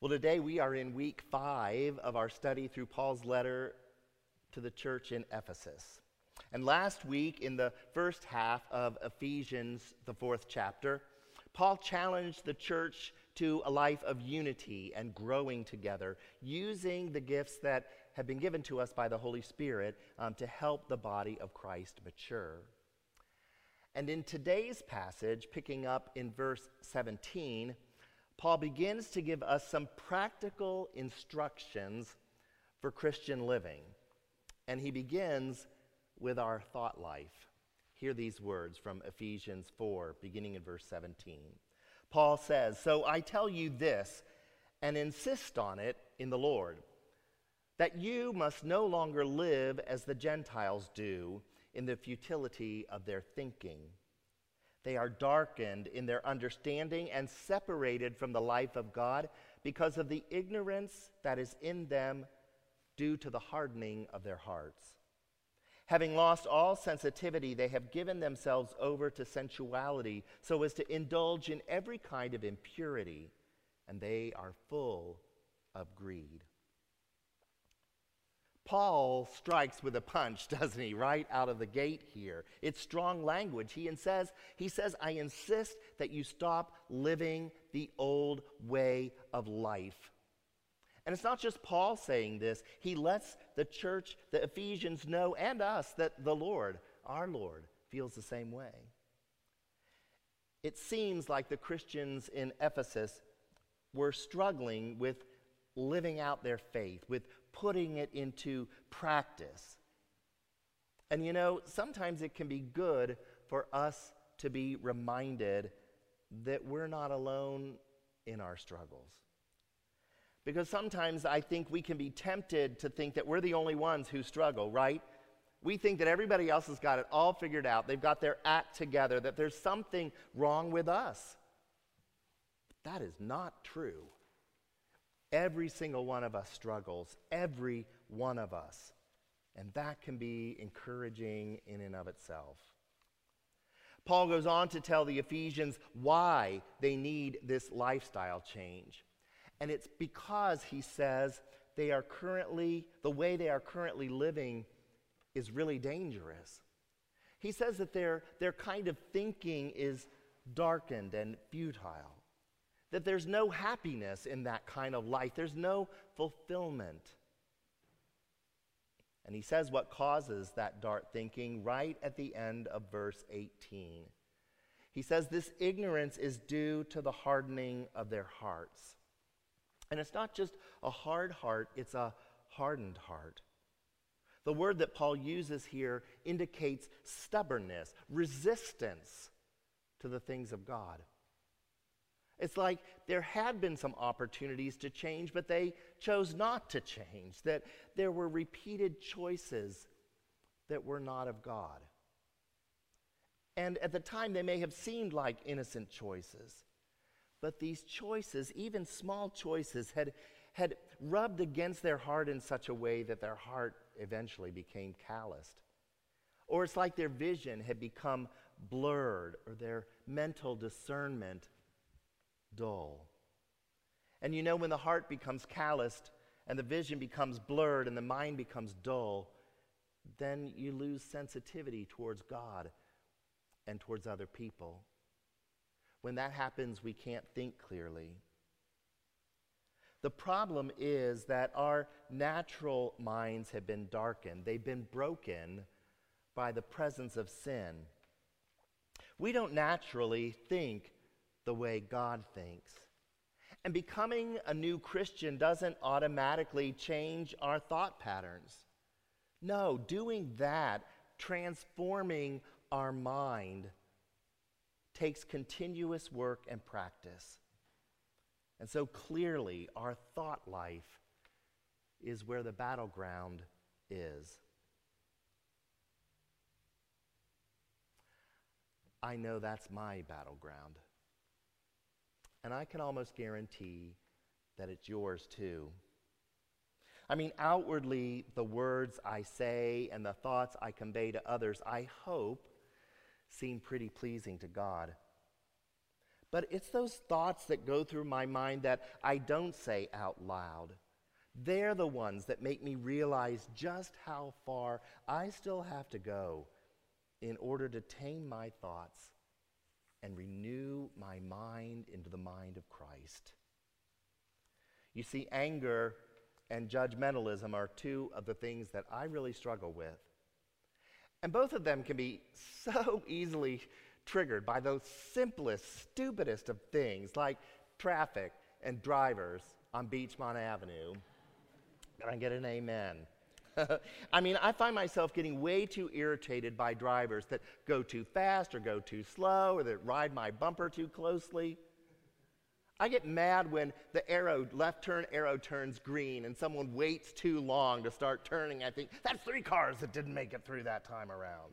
Well, today we are in week five of our study through Paul's letter to the church in Ephesus. And last week, in the first half of Ephesians, the fourth chapter, Paul challenged the church to a life of unity and growing together, using the gifts that have been given to us by the Holy Spirit um, to help the body of Christ mature. And in today's passage, picking up in verse 17, Paul begins to give us some practical instructions for Christian living. And he begins with our thought life. Hear these words from Ephesians 4, beginning in verse 17. Paul says, So I tell you this, and insist on it in the Lord, that you must no longer live as the Gentiles do in the futility of their thinking. They are darkened in their understanding and separated from the life of God because of the ignorance that is in them due to the hardening of their hearts. Having lost all sensitivity, they have given themselves over to sensuality so as to indulge in every kind of impurity, and they are full of greed. Paul strikes with a punch, doesn't he, right out of the gate here. It's strong language. He says, he says, I insist that you stop living the old way of life. And it's not just Paul saying this, he lets the church, the Ephesians, know, and us, that the Lord, our Lord, feels the same way. It seems like the Christians in Ephesus were struggling with living out their faith, with putting it into practice. And you know, sometimes it can be good for us to be reminded that we're not alone in our struggles. Because sometimes I think we can be tempted to think that we're the only ones who struggle, right? We think that everybody else has got it all figured out. They've got their act together, that there's something wrong with us. But that is not true. Every single one of us struggles, every one of us. And that can be encouraging in and of itself. Paul goes on to tell the Ephesians why they need this lifestyle change. And it's because, he says, they are currently, the way they are currently living is really dangerous. He says that their, their kind of thinking is darkened and futile that there's no happiness in that kind of life, there's no fulfillment. And he says what causes that dark thinking right at the end of verse 18. He says this ignorance is due to the hardening of their hearts. And it's not just a hard heart, it's a hardened heart. The word that Paul uses here indicates stubbornness, resistance to the things of God. It's like there had been some opportunities to change, but they chose not to change, that there were repeated choices that were not of God. And at the time, they may have seemed like innocent choices, but these choices, even small choices, had, had rubbed against their heart in such a way that their heart eventually became calloused. Or it's like their vision had become blurred, or their mental discernment dull. And you know, when the heart becomes calloused and the vision becomes blurred and the mind becomes dull, then you lose sensitivity towards God and towards other people. When that happens, we can't think clearly. The problem is that our natural minds have been darkened, they've been broken by the presence of sin. We don't naturally think the way God thinks. And becoming a new Christian doesn't automatically change our thought patterns. No, doing that, transforming our mind, takes continuous work and practice. And so clearly, our thought life is where the battleground is. I know that's my battleground. And I can almost guarantee that it's yours too. I mean, outwardly, the words I say and the thoughts I convey to others, I hope, seem pretty pleasing to God. But it's those thoughts that go through my mind that I don't say out loud. They're the ones that make me realize just how far I still have to go in order to tame my thoughts and renew my mind into the mind of Christ. You see, anger and judgmentalism are two of the things that I really struggle with. And both of them can be so easily triggered by those simplest, stupidest of things like traffic and drivers on Beechmont Avenue. Can I get an amen? I mean, I find myself getting way too irritated by drivers that go too fast or go too slow or that ride my bumper too closely. I get mad when the arrow, left turn arrow turns green and someone waits too long to start turning. I think, that's three cars that didn't make it through that time around.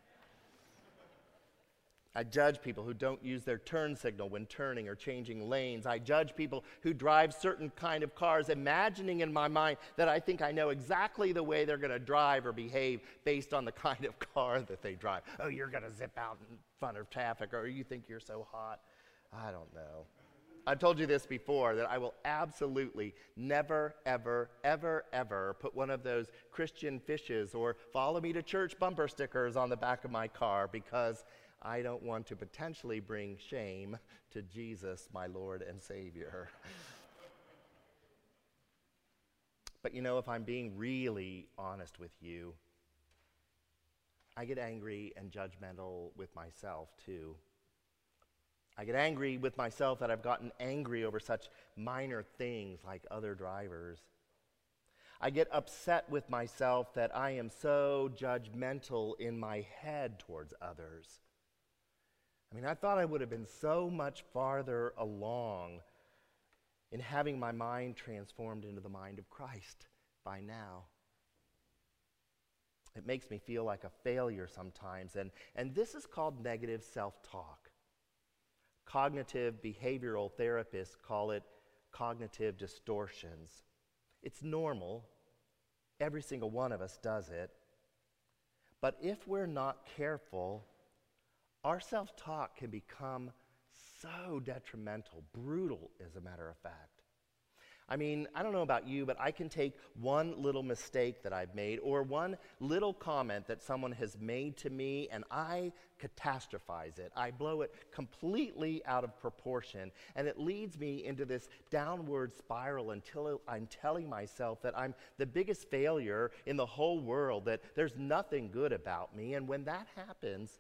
I judge people who don't use their turn signal when turning or changing lanes. I judge people who drive certain kind of cars, imagining in my mind that I think I know exactly the way they're going to drive or behave based on the kind of car that they drive. Oh, you're going to zip out in front of traffic, or you think you're so hot. I don't know. I've told you this before that I will absolutely never, ever, ever, ever put one of those Christian fishes or follow me to church bumper stickers on the back of my car because I don't want to potentially bring shame to Jesus, my Lord and Savior. but you know, if I'm being really honest with you, I get angry and judgmental with myself too. I get angry with myself that I've gotten angry over such minor things like other drivers. I get upset with myself that I am so judgmental in my head towards others. I mean, I thought I would have been so much farther along in having my mind transformed into the mind of Christ by now. It makes me feel like a failure sometimes, and, and this is called negative self talk. Cognitive behavioral therapists call it cognitive distortions. It's normal, every single one of us does it. But if we're not careful, our self talk can become so detrimental, brutal, as a matter of fact. I mean, I don't know about you, but I can take one little mistake that I've made or one little comment that someone has made to me and I catastrophize it. I blow it completely out of proportion and it leads me into this downward spiral until I'm telling myself that I'm the biggest failure in the whole world, that there's nothing good about me. And when that happens,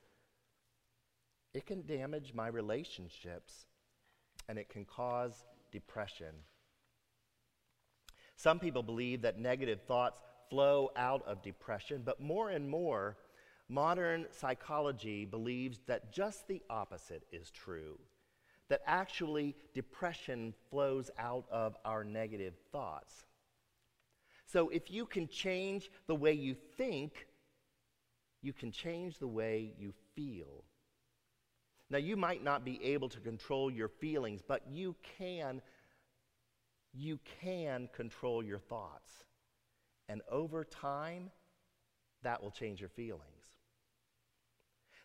it can damage my relationships and it can cause depression. Some people believe that negative thoughts flow out of depression, but more and more, modern psychology believes that just the opposite is true. That actually depression flows out of our negative thoughts. So if you can change the way you think, you can change the way you feel. Now, you might not be able to control your feelings, but you can you can control your thoughts. And over time, that will change your feelings.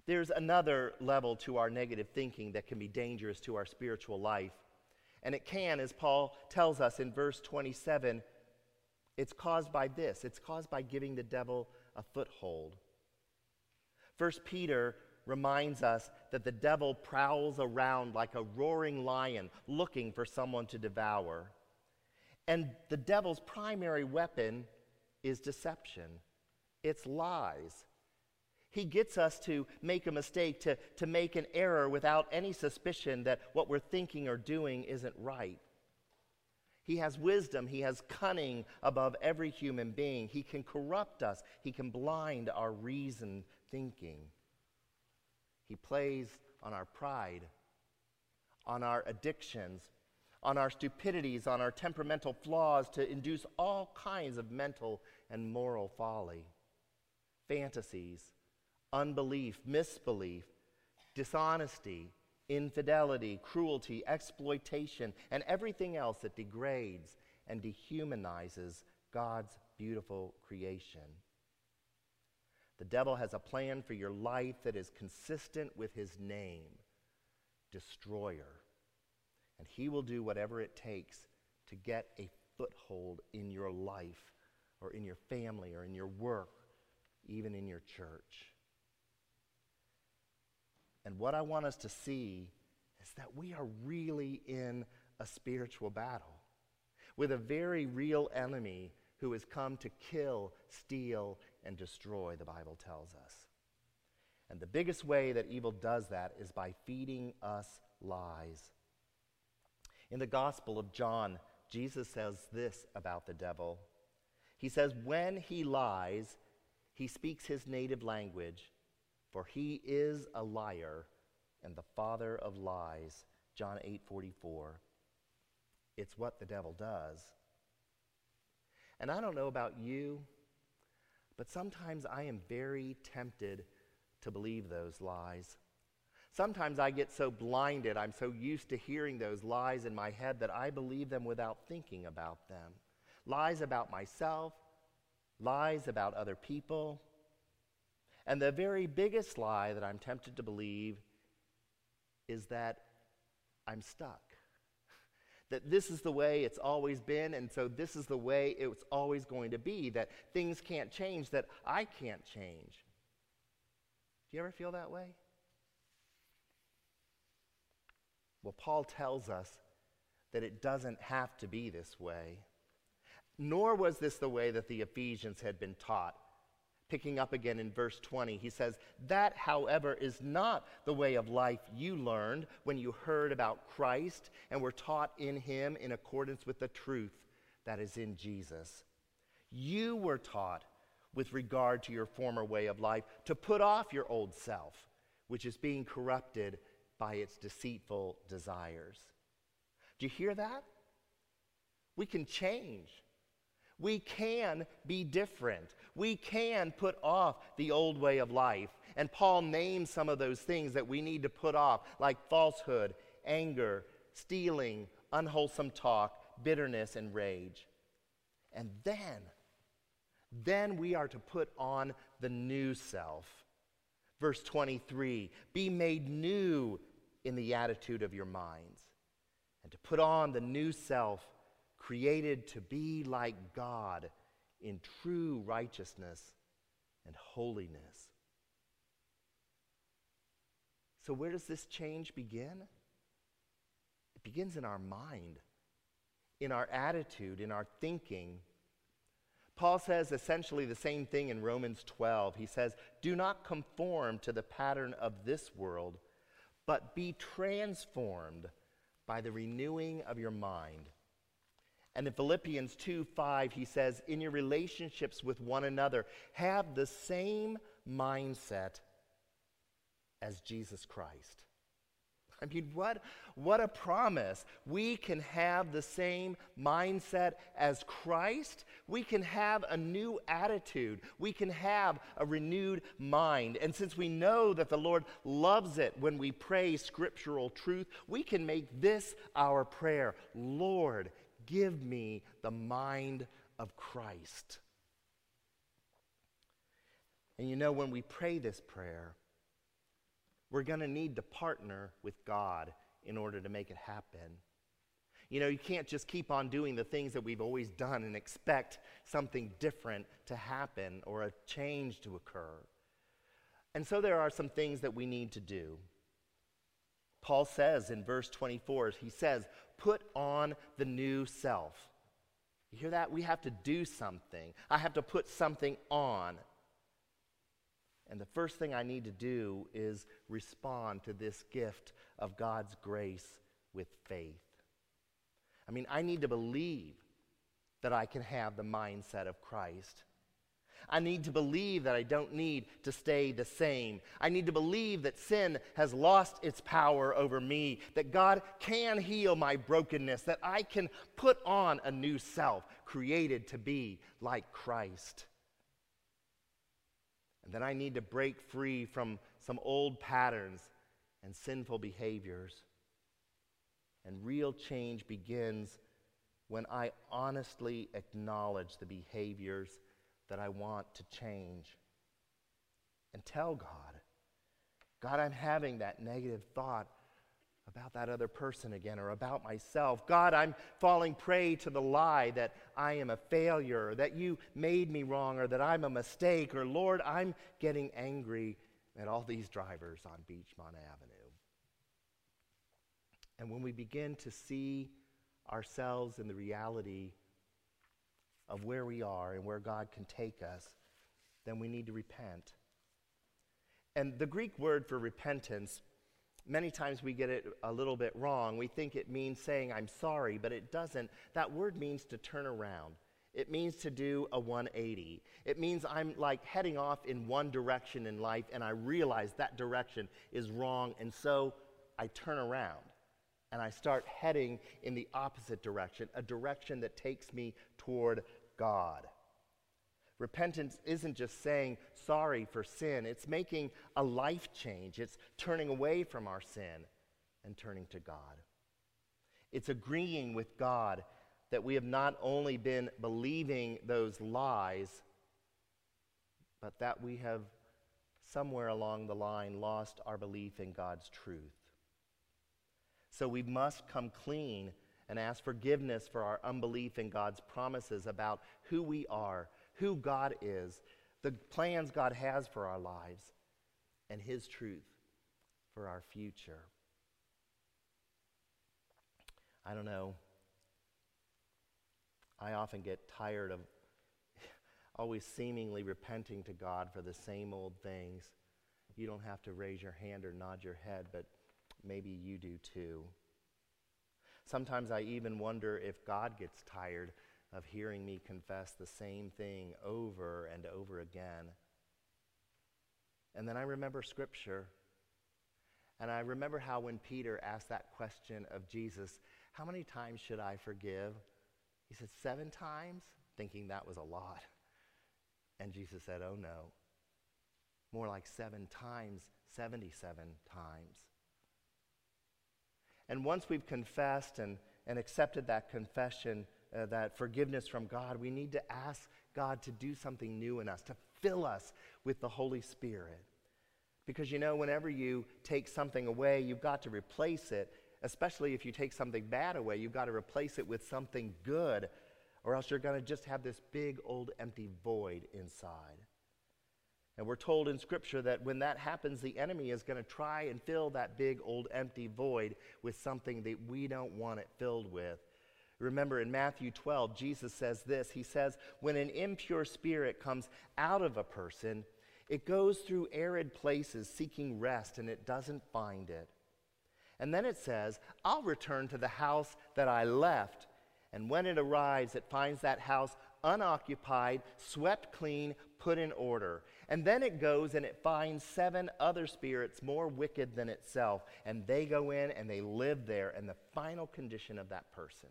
There's another level to our negative thinking that can be dangerous to our spiritual life. And it can, as Paul tells us in verse 27, it's caused by this it's caused by giving the devil a foothold. First Peter reminds us that the devil prowls around like a roaring lion looking for someone to devour. And the devil's primary weapon is deception, it's lies. He gets us to make a mistake, to, to make an error without any suspicion that what we're thinking or doing isn't right. He has wisdom, he has cunning above every human being. He can corrupt us, he can blind our reasoned thinking. He plays on our pride, on our addictions, on our stupidities, on our temperamental flaws to induce all kinds of mental and moral folly, fantasies, unbelief, misbelief, dishonesty, infidelity, cruelty, exploitation, and everything else that degrades and dehumanizes God's beautiful creation. The devil has a plan for your life that is consistent with his name destroyer and he will do whatever it takes to get a foothold in your life or in your family or in your work, even in your church. And what I want us to see is that we are really in a spiritual battle with a very real enemy who has come to kill, steal, and destroy, the Bible tells us. And the biggest way that evil does that is by feeding us lies. In the Gospel of John, Jesus says this about the devil. He says, When he lies, he speaks his native language, for he is a liar and the father of lies. John 8 44. It's what the devil does. And I don't know about you, but sometimes I am very tempted to believe those lies. Sometimes I get so blinded, I'm so used to hearing those lies in my head that I believe them without thinking about them. Lies about myself, lies about other people. And the very biggest lie that I'm tempted to believe is that I'm stuck. That this is the way it's always been, and so this is the way it's always going to be. That things can't change, that I can't change. Do you ever feel that way? Well, Paul tells us that it doesn't have to be this way. Nor was this the way that the Ephesians had been taught. Picking up again in verse 20, he says, That, however, is not the way of life you learned when you heard about Christ and were taught in him in accordance with the truth that is in Jesus. You were taught with regard to your former way of life to put off your old self, which is being corrupted by its deceitful desires. Do you hear that? We can change. We can be different. We can put off the old way of life. And Paul names some of those things that we need to put off, like falsehood, anger, stealing, unwholesome talk, bitterness, and rage. And then, then we are to put on the new self. Verse 23 Be made new in the attitude of your minds, and to put on the new self, created to be like God in true righteousness and holiness. So, where does this change begin? It begins in our mind, in our attitude, in our thinking. Paul says essentially the same thing in Romans 12. He says, Do not conform to the pattern of this world but be transformed by the renewing of your mind. And in Philippians 2 5, he says, In your relationships with one another, have the same mindset as Jesus Christ. I mean, what, what a promise. We can have the same mindset as Christ. We can have a new attitude. We can have a renewed mind. And since we know that the Lord loves it when we pray scriptural truth, we can make this our prayer Lord, give me the mind of Christ. And you know, when we pray this prayer, we're going to need to partner with God in order to make it happen. You know, you can't just keep on doing the things that we've always done and expect something different to happen or a change to occur. And so there are some things that we need to do. Paul says in verse 24, he says, put on the new self. You hear that? We have to do something. I have to put something on. And the first thing I need to do is respond to this gift of God's grace with faith. I mean, I need to believe that I can have the mindset of Christ. I need to believe that I don't need to stay the same. I need to believe that sin has lost its power over me, that God can heal my brokenness, that I can put on a new self created to be like Christ. And then I need to break free from some old patterns and sinful behaviors. And real change begins when I honestly acknowledge the behaviors that I want to change and tell God, God, I'm having that negative thought about that other person again or about myself. God, I'm falling prey to the lie that I am a failure, or that you made me wrong, or that I'm a mistake, or Lord, I'm getting angry at all these drivers on Beechmont Avenue. And when we begin to see ourselves in the reality of where we are and where God can take us, then we need to repent. And the Greek word for repentance many times we get it a little bit wrong. We think it means saying, I'm sorry, but it doesn't. That word means to turn around. It means to do a 180. It means I'm like heading off in one direction in life and I realize that direction is wrong. And so I turn around and I start heading in the opposite direction, a direction that takes me toward God. Repentance isn't just saying sorry for sin, it's making a life change. It's turning away from our sin and turning to God. It's agreeing with God that we have not only been believing those lies, but that we have somewhere along the line lost our belief in God's truth. So we must come clean and ask forgiveness for our unbelief in God's promises about who we are who God is, the plans God has for our lives, and His truth for our future. I don't know. I often get tired of always seemingly repenting to God for the same old things. You don't have to raise your hand or nod your head, but maybe you do too. Sometimes I even wonder if God gets tired of hearing me confess the same thing over and over again. And then I remember Scripture. And I remember how when Peter asked that question of Jesus, How many times should I forgive? He said, Seven times, thinking that was a lot. And Jesus said, Oh no. More like seven times, 77 times. And once we've confessed and, and accepted that confession, uh, that forgiveness from God, we need to ask God to do something new in us, to fill us with the Holy Spirit. Because you know, whenever you take something away, you've got to replace it, especially if you take something bad away, you've got to replace it with something good, or else you're going to just have this big old empty void inside. And we're told in Scripture that when that happens, the enemy is going to try and fill that big old empty void with something that we don't want it filled with. Remember in Matthew 12, Jesus says this He says, When an impure spirit comes out of a person, it goes through arid places seeking rest and it doesn't find it. And then it says, I'll return to the house that I left. And when it arrives, it finds that house unoccupied, swept clean, put in order. And then it goes and it finds seven other spirits more wicked than itself. And they go in and they live there. And the final condition of that person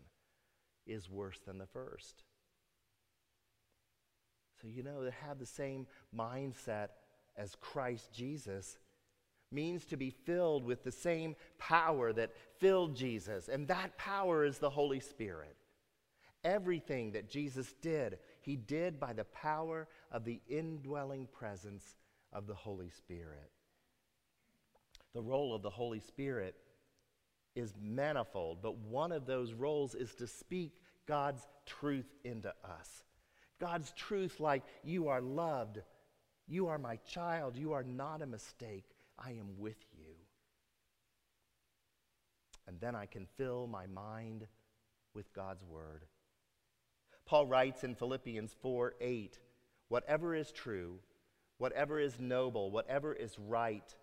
is worse than the first. So, you know, to have the same mindset as Christ Jesus means to be filled with the same power that filled Jesus, and that power is the Holy Spirit. Everything that Jesus did, he did by the power of the indwelling presence of the Holy Spirit. The role of the Holy Spirit is manifold, but one of those roles is to speak God's truth into us. God's truth, like, you are loved, you are my child, you are not a mistake, I am with you. And then I can fill my mind with God's word. Paul writes in Philippians 4 8, whatever is true, whatever is noble, whatever is right,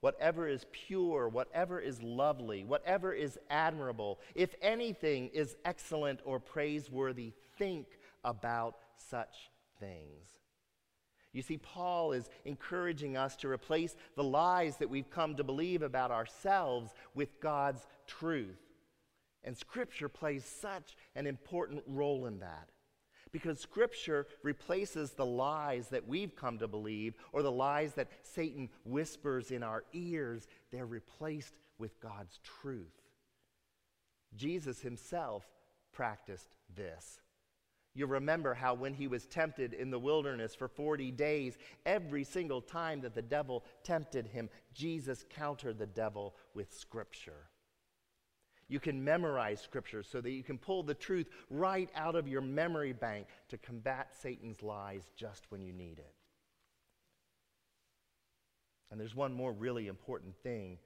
whatever is pure, whatever is lovely, whatever is admirable, if anything is excellent or praiseworthy, think about such things. You see, Paul is encouraging us to replace the lies that we've come to believe about ourselves with God's truth. And Scripture plays such an important role in that. Because Scripture replaces the lies that we've come to believe or the lies that Satan whispers in our ears, they're replaced with God's truth. Jesus himself practiced this. You remember how when he was tempted in the wilderness for 40 days, every single time that the devil tempted him, Jesus countered the devil with Scripture. You can memorize scripture so that you can pull the truth right out of your memory bank to combat Satan's lies just when you need it. And there's one more really important thing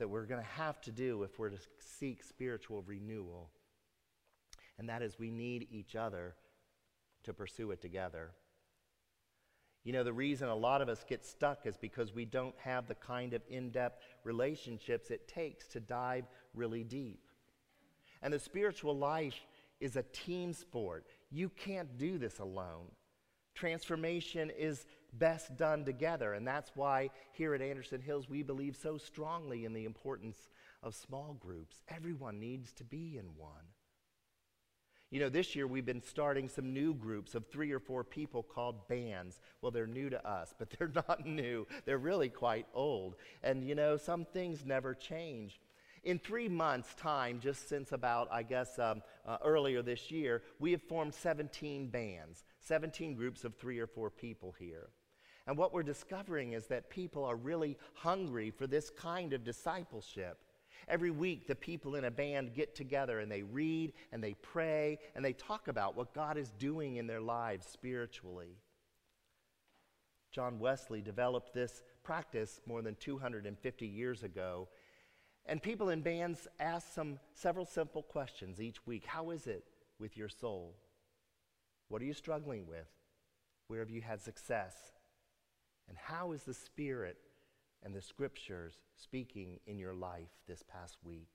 that we're going to have to do if we're to seek spiritual renewal. And that is we need each other to pursue it together. You know, the reason a lot of us get stuck is because we don't have the kind of in depth relationships it takes to dive really deep. And the spiritual life is a team sport. You can't do this alone. Transformation is best done together. And that's why here at Anderson Hills, we believe so strongly in the importance of small groups. Everyone needs to be in one. You know, this year we've been starting some new groups of three or four people called bands. Well, they're new to us, but they're not new. They're really quite old. And, you know, some things never change. In three months' time, just since about, I guess, um, uh, earlier this year, we have formed 17 bands, 17 groups of three or four people here. And what we're discovering is that people are really hungry for this kind of discipleship. Every week, the people in a band get together and they read and they pray and they talk about what God is doing in their lives spiritually. John Wesley developed this practice more than 250 years ago. And people in bands ask some several simple questions each week. How is it with your soul? What are you struggling with? Where have you had success? And how is the Spirit and the Scriptures speaking in your life this past week?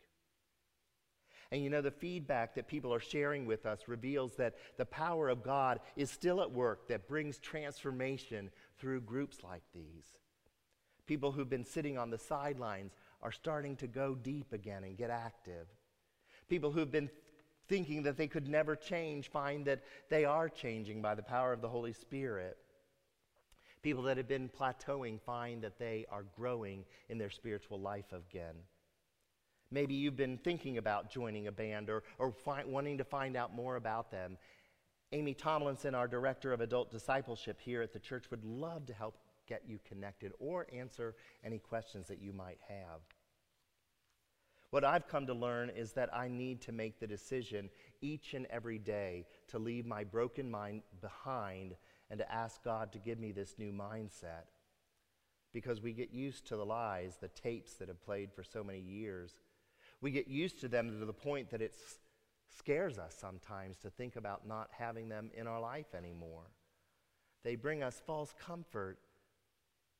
And you know, the feedback that people are sharing with us reveals that the power of God is still at work that brings transformation through groups like these. People who've been sitting on the sidelines are starting to go deep again and get active. People who've been thinking that they could never change find that they are changing by the power of the Holy Spirit. People that have been plateauing find that they are growing in their spiritual life again. Maybe you've been thinking about joining a band or, or wanting to find out more about them. Amy Tomlinson, our director of adult discipleship here at the church, would love to help get you connected or answer any questions that you might have. What I've come to learn is that I need to make the decision each and every day to leave my broken mind behind and to ask God to give me this new mindset. Because we get used to the lies, the tapes that have played for so many years. We get used to them to the point that it scares us sometimes to think about not having them in our life anymore. They bring us false comfort.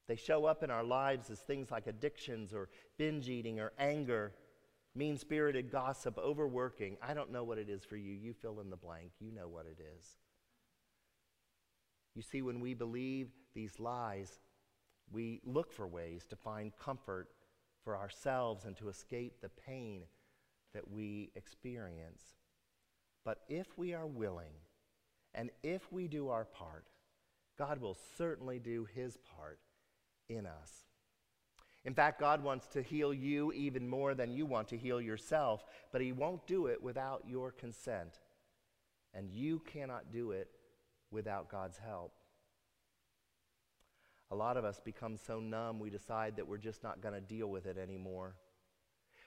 They show up in our lives as things like addictions or binge eating or anger, mean spirited gossip, overworking. I don't know what it is for you. You fill in the blank. You know what it is. You see, when we believe these lies, we look for ways to find comfort for ourselves and to escape the pain that we experience. But if we are willing and if we do our part, God will certainly do his part in us. In fact, God wants to heal you even more than you want to heal yourself, but he won't do it without your consent. And you cannot do it without God's help. A lot of us become so numb we decide that we're just not going to deal with it anymore.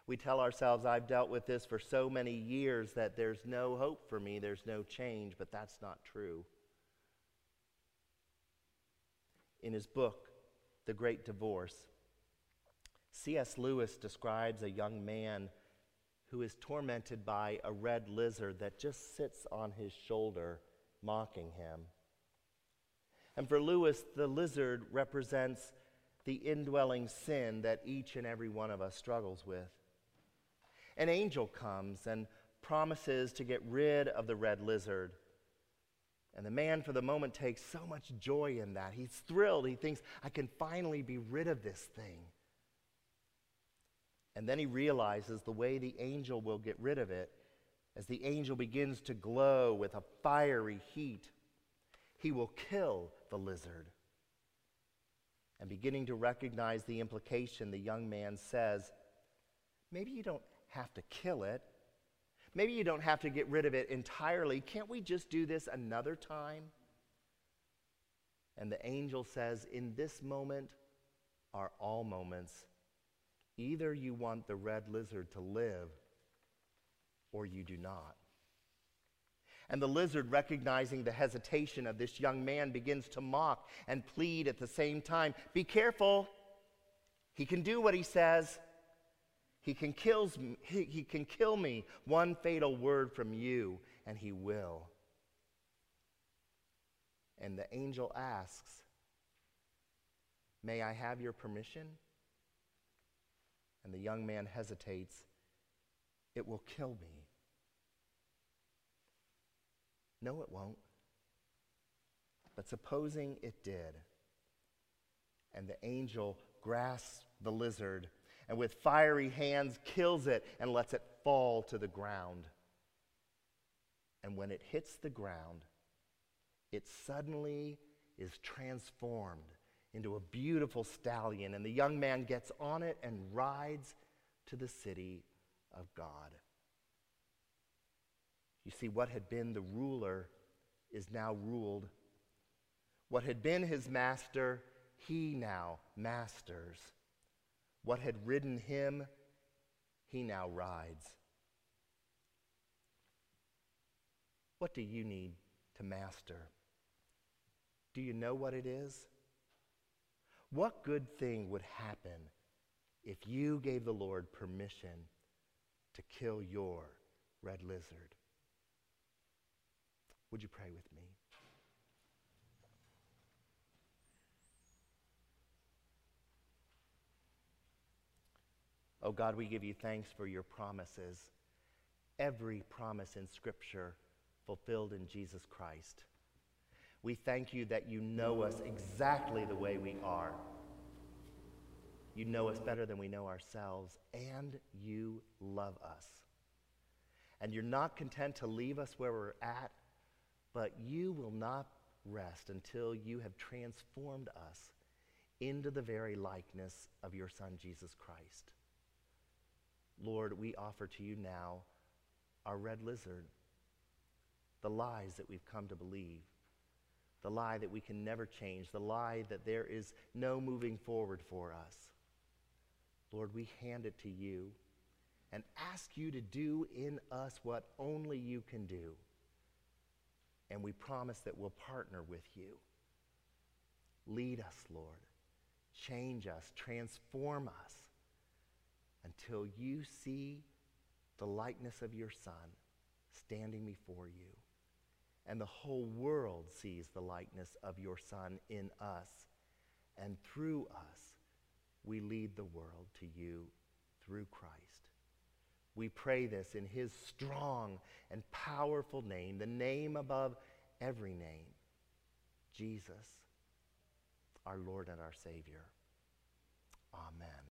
We tell ourselves, I've dealt with this for so many years that there's no hope for me, there's no change, but that's not true. In his book, The Great Divorce, C.S. Lewis describes a young man who is tormented by a red lizard that just sits on his shoulder, mocking him. And for Lewis, the lizard represents the indwelling sin that each and every one of us struggles with. An angel comes and promises to get rid of the red lizard. And the man, for the moment, takes so much joy in that. He's thrilled. He thinks, I can finally be rid of this thing. And then he realizes the way the angel will get rid of it, as the angel begins to glow with a fiery heat, he will kill the lizard. And beginning to recognize the implication, the young man says, Maybe you don't have to kill it. Maybe you don't have to get rid of it entirely. Can't we just do this another time? And the angel says, In this moment are all moments. Either you want the red lizard to live or you do not. And the lizard, recognizing the hesitation of this young man, begins to mock and plead at the same time Be careful. He can do what he says. He can, kills me, he, he can kill me. One fatal word from you, and he will. And the angel asks, May I have your permission? And the young man hesitates. It will kill me. No, it won't. But supposing it did, and the angel grasps the lizard and with fiery hands kills it and lets it fall to the ground. And when it hits the ground, it suddenly is transformed into a beautiful stallion, and the young man gets on it and rides to the city of God. You see, what had been the ruler is now ruled. What had been his master, he now masters. What had ridden him, he now rides. What do you need to master? Do you know what it is? What good thing would happen if you gave the Lord permission to kill your red lizard? Would you pray with me? Oh God, we give you thanks for your promises. Every promise in Scripture fulfilled in Jesus Christ. We thank you that you know us exactly the way we are. You know us better than we know ourselves, and you love us. And you're not content to leave us where we're at, but you will not rest until you have transformed us into the very likeness of your Son, Jesus Christ. Lord, we offer to you now our red lizard, the lies that we've come to believe, the lie that we can never change, the lie that there is no moving forward for us. Lord, we hand it to you and ask you to do in us what only you can do. And we promise that we'll partner with you. Lead us, Lord. Change us, transform us until you see the likeness of your Son standing before you. And the whole world sees the likeness of your Son in us. And through us, we lead the world to you through Christ. We pray this in his strong and powerful name, the name above every name, Jesus, our Lord and our Savior. Amen.